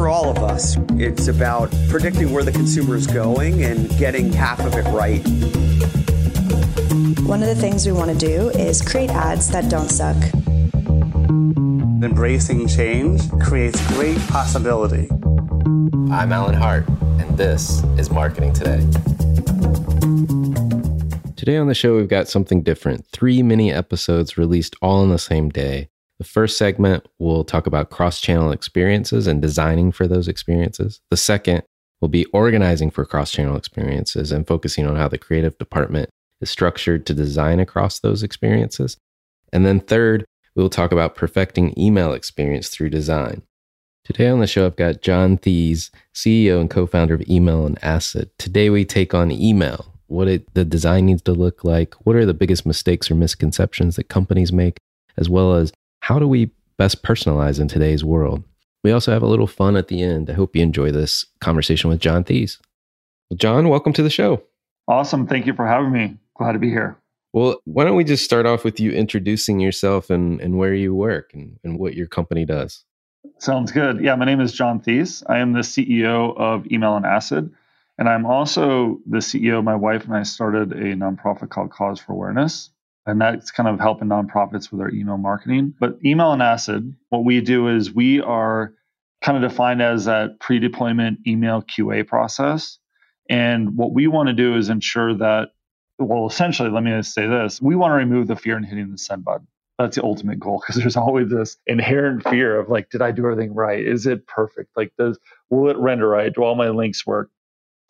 For all of us, it's about predicting where the consumer is going and getting half of it right. One of the things we want to do is create ads that don't suck. Embracing change creates great possibility. I'm Alan Hart, and this is Marketing Today. Today on the show, we've got something different. Three mini episodes released all on the same day. The first segment will talk about cross channel experiences and designing for those experiences. The second will be organizing for cross channel experiences and focusing on how the creative department is structured to design across those experiences. And then third, we will talk about perfecting email experience through design. Today on the show, I've got John Thies, CEO and co founder of Email on Acid. Today, we take on email, what it, the design needs to look like, what are the biggest mistakes or misconceptions that companies make, as well as how do we best personalize in today's world. We also have a little fun at the end. I hope you enjoy this conversation with John Thies. John, welcome to the show. Awesome. Thank you for having me. Glad to be here. Well, why don't we just start off with you introducing yourself and, and where you work and, and what your company does? Sounds good. Yeah, my name is John Thies. I am the CEO of Email on Acid. And I'm also the CEO. My wife and I started a nonprofit called Cause for Awareness. And that's kind of helping nonprofits with their email marketing. But Email on Acid, what we do is we are kind of defined as that pre deployment email QA process. And what we want to do is ensure that, well, essentially, let me just say this we want to remove the fear in hitting the send button. That's the ultimate goal because there's always this inherent fear of like did i do everything right? Is it perfect? Like does will it render right? Do all my links work?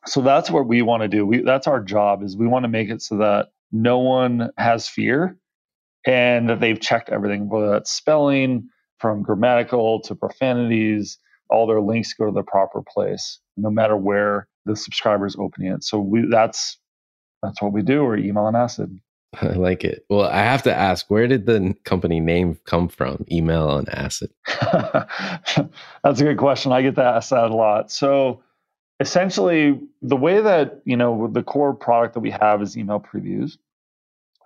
So that's what we want to do. We that's our job is we want to make it so that no one has fear and that they've checked everything whether that's spelling from grammatical to profanities all their links go to the proper place no matter where the subscriber is opening it so we that's that's what we do or email on acid I like it. Well, I have to ask, where did the company name come from? Email on acid. That's a good question. I get that asked that a lot. So, essentially, the way that you know the core product that we have is email previews.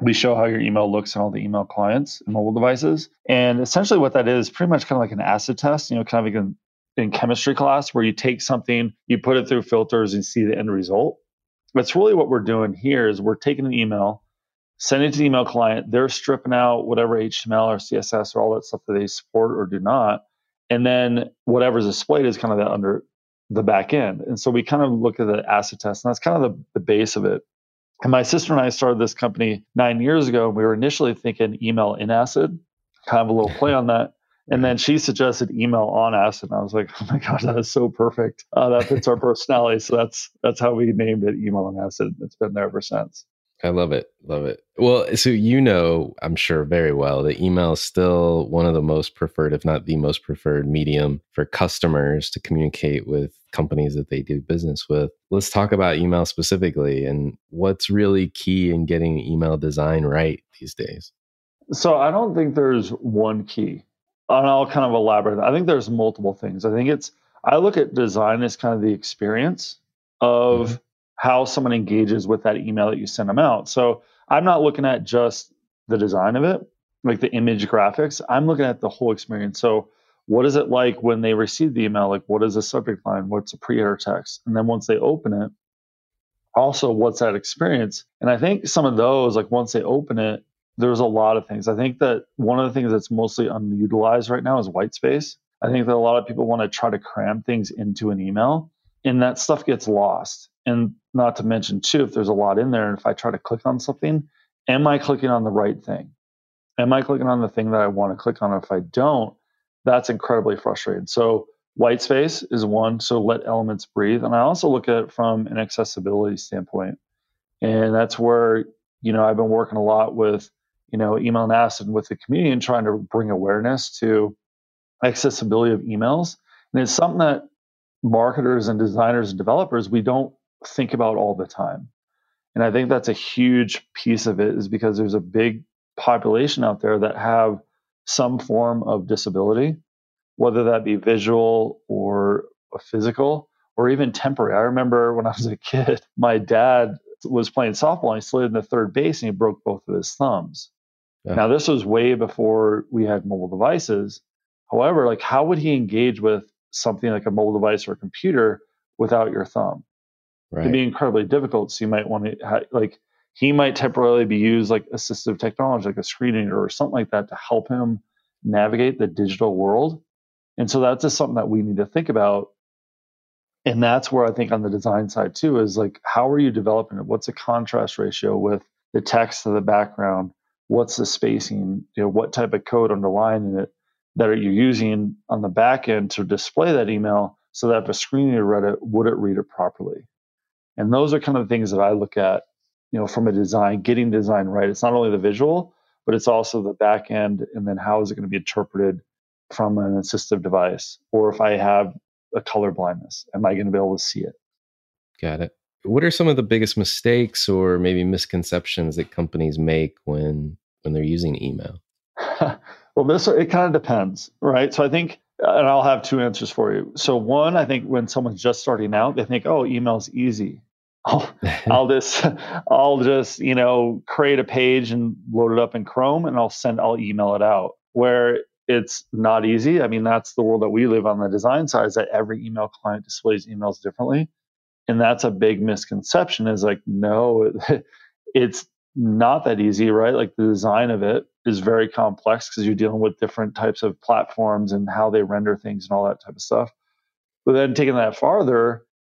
We show how your email looks on all the email clients and mobile devices, and essentially, what that is pretty much kind of like an acid test. You know, kind of like in, in chemistry class where you take something, you put it through filters, and see the end result. That's really what we're doing here. Is we're taking an email sending it to the email client. They're stripping out whatever HTML or CSS or all that stuff that they support or do not. And then whatever's displayed is kind of the under the back end. And so we kind of look at the acid test, and that's kind of the, the base of it. And my sister and I started this company nine years ago. And we were initially thinking email in acid, kind of a little play on that. And then she suggested email on acid. And I was like, oh my God, that is so perfect. Uh, that fits our personality. So that's that's how we named it email on acid. It's been there ever since. I love it. Love it. Well, so you know, I'm sure very well that email is still one of the most preferred, if not the most preferred medium for customers to communicate with companies that they do business with. Let's talk about email specifically and what's really key in getting email design right these days. So I don't think there's one key. And I'll kind of elaborate. I think there's multiple things. I think it's I look at design as kind of the experience of mm-hmm how someone engages with that email that you send them out. So I'm not looking at just the design of it, like the image graphics. I'm looking at the whole experience. So what is it like when they receive the email? Like what is the subject line? What's the pre-header text? And then once they open it, also what's that experience? And I think some of those, like once they open it, there's a lot of things. I think that one of the things that's mostly unutilized right now is white space. I think that a lot of people want to try to cram things into an email and that stuff gets lost. And not to mention, too, if there's a lot in there, and if I try to click on something, am I clicking on the right thing? Am I clicking on the thing that I want to click on? If I don't, that's incredibly frustrating. So, white space is one. So, let elements breathe. And I also look at it from an accessibility standpoint. And that's where, you know, I've been working a lot with, you know, email on acid with the community and trying to bring awareness to accessibility of emails. And it's something that marketers and designers and developers we don't think about all the time. And I think that's a huge piece of it is because there's a big population out there that have some form of disability, whether that be visual or physical or even temporary. I remember when I was a kid, my dad was playing softball and he slid in the third base and he broke both of his thumbs. Yeah. Now, this was way before we had mobile devices. However, like how would he engage with something like a mobile device or a computer without your thumb. Right. It'd be incredibly difficult. So you might want to like he might temporarily be used like assistive technology, like a screen reader or something like that, to help him navigate the digital world. And so that's just something that we need to think about. And that's where I think on the design side too is like how are you developing it? What's the contrast ratio with the text to the background? What's the spacing? You know, what type of code underlying it? that are you're using on the back end to display that email so that if a screen reader read it, would it read it properly? And those are kind of the things that I look at, you know, from a design, getting design right. It's not only the visual, but it's also the back end and then how is it going to be interpreted from an assistive device? Or if I have a color blindness, am I going to be able to see it? Got it. What are some of the biggest mistakes or maybe misconceptions that companies make when when they're using email? Well, this it kind of depends, right? So I think, and I'll have two answers for you. So one, I think when someone's just starting out, they think, oh, email's easy. I'll, I'll just, I'll just, you know, create a page and load it up in Chrome, and I'll send, I'll email it out. Where it's not easy. I mean, that's the world that we live on the design side. Is that every email client displays emails differently, and that's a big misconception. Is like, no, it's not that easy, right? Like the design of it is very complex because you're dealing with different types of platforms and how they render things and all that type of stuff. But then taking that farther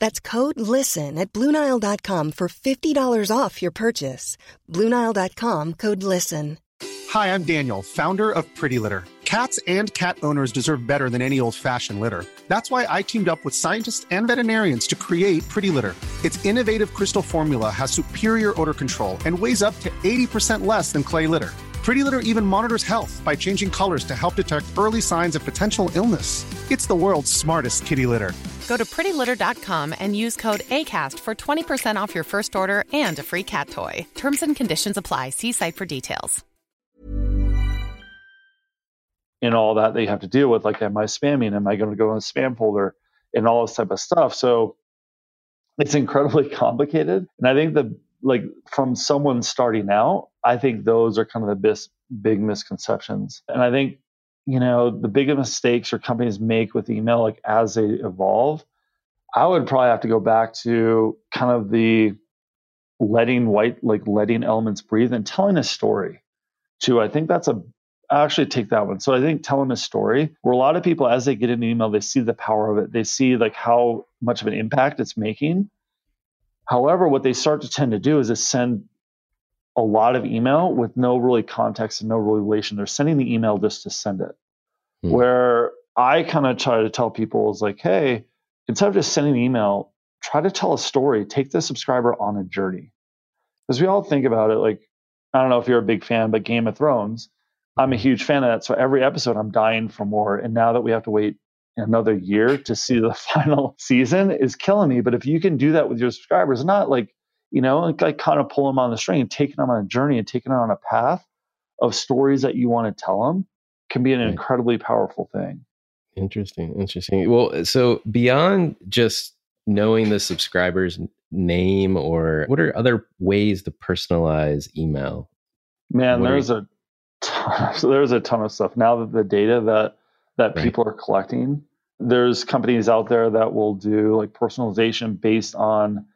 That's code LISTEN at Bluenile.com for $50 off your purchase. Bluenile.com code LISTEN. Hi, I'm Daniel, founder of Pretty Litter. Cats and cat owners deserve better than any old fashioned litter. That's why I teamed up with scientists and veterinarians to create Pretty Litter. Its innovative crystal formula has superior odor control and weighs up to 80% less than clay litter. Pretty Litter even monitors health by changing colors to help detect early signs of potential illness. It's the world's smartest kitty litter. Go to prettylitter.com and use code ACAST for 20% off your first order and a free cat toy. Terms and conditions apply. See site for details. And all that they have to deal with, like, am I spamming? Am I going to go in the spam folder? And all this type of stuff. So it's incredibly complicated. And I think the like from someone starting out, I think those are kind of the bis- big misconceptions. And I think, you know, the biggest mistakes or companies make with email, like as they evolve, I would probably have to go back to kind of the letting white, like letting elements breathe and telling a story too. I think that's a I actually take that one. So I think telling a story where a lot of people, as they get an email, they see the power of it. They see like how much of an impact it's making. However, what they start to tend to do is to send a lot of email with no really context and no real relation. They're sending the email just to send it. Hmm. Where I kind of try to tell people is like, hey, instead of just sending an email, try to tell a story. Take the subscriber on a journey. Because we all think about it like, I don't know if you're a big fan, but Game of Thrones, I'm a huge fan of that. So every episode, I'm dying for more. And now that we have to wait another year to see the final season is killing me. But if you can do that with your subscribers, not like, you know, like, like kind of pull them on the string and taking them on a journey and taking them on a path of stories that you want to tell them can be an incredibly powerful thing. Interesting. Interesting. Well, so beyond just knowing the subscriber's name or what are other ways to personalize email? Man, what there's a ton, so there's a ton of stuff now that the data that that right. people are collecting. There's companies out there that will do like personalization based on,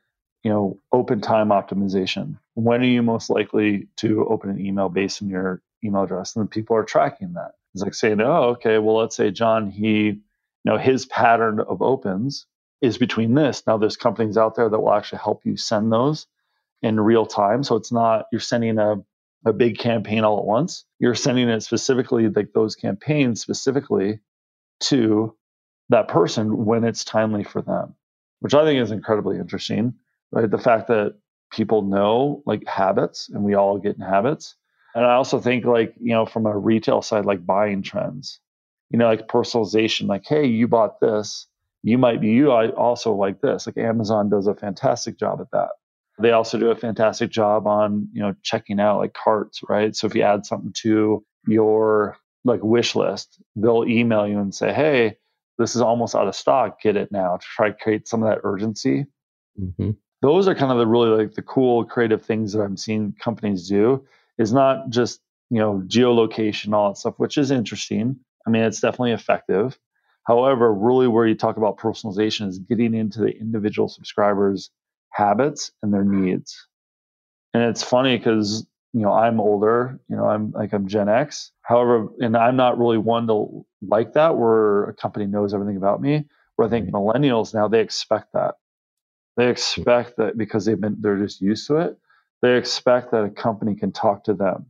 you know, open time optimization. When are you most likely to open an email based on your email address? And people are tracking that. It's like saying, oh, okay, well, let's say John, he, you know, his pattern of opens is between this. Now there's companies out there that will actually help you send those in real time. So it's not you're sending a a big campaign all at once. You're sending it specifically, like those campaigns specifically to that person when it's timely for them, which I think is incredibly interesting. Right. The fact that people know like habits and we all get in habits. And I also think like, you know, from a retail side, like buying trends, you know, like personalization, like, hey, you bought this. You might be you also like this. Like Amazon does a fantastic job at that. They also do a fantastic job on, you know, checking out like carts, right? So if you add something to your like wish list, they'll email you and say, "Hey, this is almost out of stock. Get it now." To try to create some of that urgency. Mm-hmm. Those are kind of the really like the cool creative things that I'm seeing companies do. Is not just you know geolocation, all that stuff, which is interesting. I mean, it's definitely effective. However, really where you talk about personalization is getting into the individual subscribers habits and their needs. And it's funny because you know I'm older, you know I'm like I'm Gen X. However, and I'm not really one to like that where a company knows everything about me. Where I think mm-hmm. millennials now they expect that. They expect that because they've been they're just used to it. They expect that a company can talk to them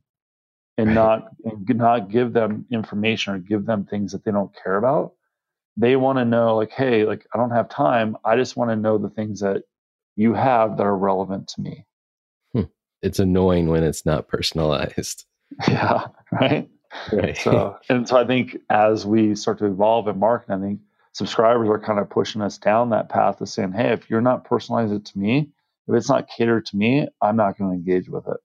and not and not give them information or give them things that they don't care about. They want to know like, hey, like I don't have time. I just want to know the things that you have that are relevant to me. Hmm. It's annoying when it's not personalized. Yeah, right. Right. So, and so I think as we start to evolve in marketing, I think subscribers are kind of pushing us down that path of saying, hey, if you're not personalizing it to me, if it's not catered to me, I'm not going to engage with it.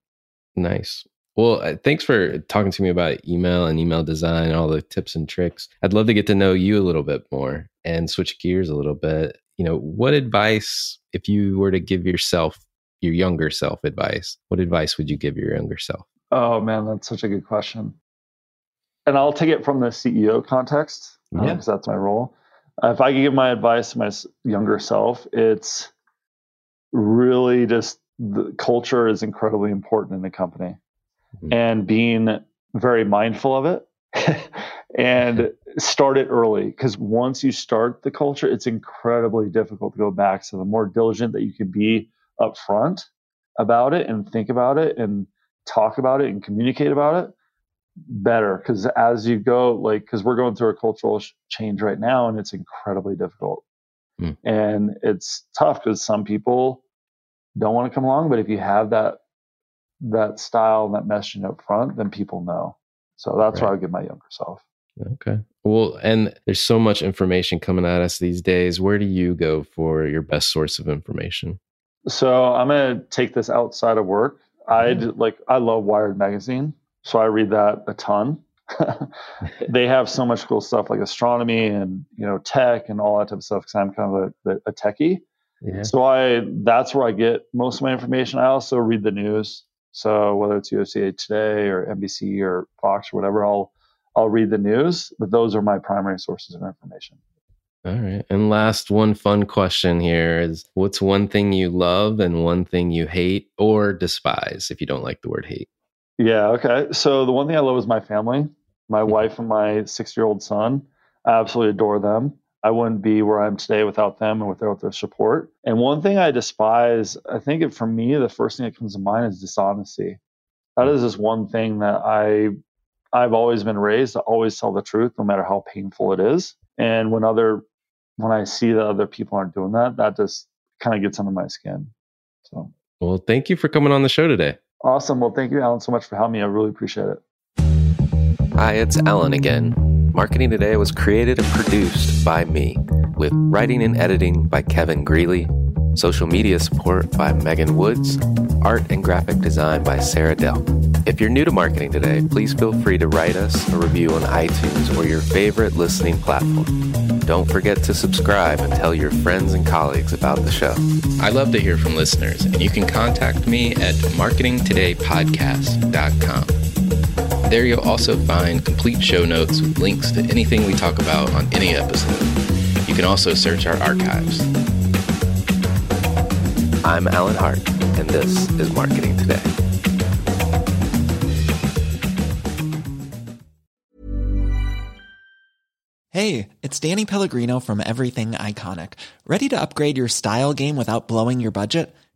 Nice. Well, uh, thanks for talking to me about email and email design, and all the tips and tricks. I'd love to get to know you a little bit more and switch gears a little bit you know, what advice, if you were to give yourself, your younger self advice, what advice would you give your younger self? Oh, man, that's such a good question. And I'll take it from the CEO context because uh, yeah. that's my role. Uh, if I could give my advice to my younger self, it's really just the culture is incredibly important in the company mm-hmm. and being very mindful of it and start it early because once you start the culture, it's incredibly difficult to go back. So the more diligent that you can be upfront about it and think about it and talk about it and communicate about it, better. Because as you go, like, because we're going through a cultural change right now and it's incredibly difficult. Mm. And it's tough because some people don't want to come along, but if you have that that style and that messaging up front, then people know. So that's right. what I would give my younger self. Okay. Well, and there's so much information coming at us these days. Where do you go for your best source of information? So I'm going to take this outside of work. I mm-hmm. like I love Wired magazine, so I read that a ton. they have so much cool stuff like astronomy and you know tech and all that type of stuff because I'm kind of a, a techie. Yeah. So I that's where I get most of my information. I also read the news. So whether it's USA Today or NBC or Fox or whatever, I'll I'll read the news. But those are my primary sources of information. All right. And last one fun question here is what's one thing you love and one thing you hate or despise if you don't like the word hate? Yeah, okay. So the one thing I love is my family, my mm-hmm. wife and my 6-year-old son. I absolutely adore them. I wouldn't be where I'm today without them and without their support. And one thing I despise, I think it, for me, the first thing that comes to mind is dishonesty. That is just one thing that I I've always been raised to always tell the truth, no matter how painful it is. And when other when I see that other people aren't doing that, that just kind of gets under my skin. So well, thank you for coming on the show today. Awesome. Well, thank you, Alan, so much for having me. I really appreciate it. Hi, it's Alan again. Marketing Today was created and produced by me, with writing and editing by Kevin Greeley, social media support by Megan Woods, art and graphic design by Sarah Dell. If you're new to Marketing Today, please feel free to write us a review on iTunes or your favorite listening platform. Don't forget to subscribe and tell your friends and colleagues about the show. I love to hear from listeners, and you can contact me at marketingtodaypodcast.com. There you'll also find complete show notes with links to anything we talk about on any episode. You can also search our archives. I'm Alan Hart, and this is Marketing Today. Hey, it's Danny Pellegrino from Everything Iconic. Ready to upgrade your style game without blowing your budget?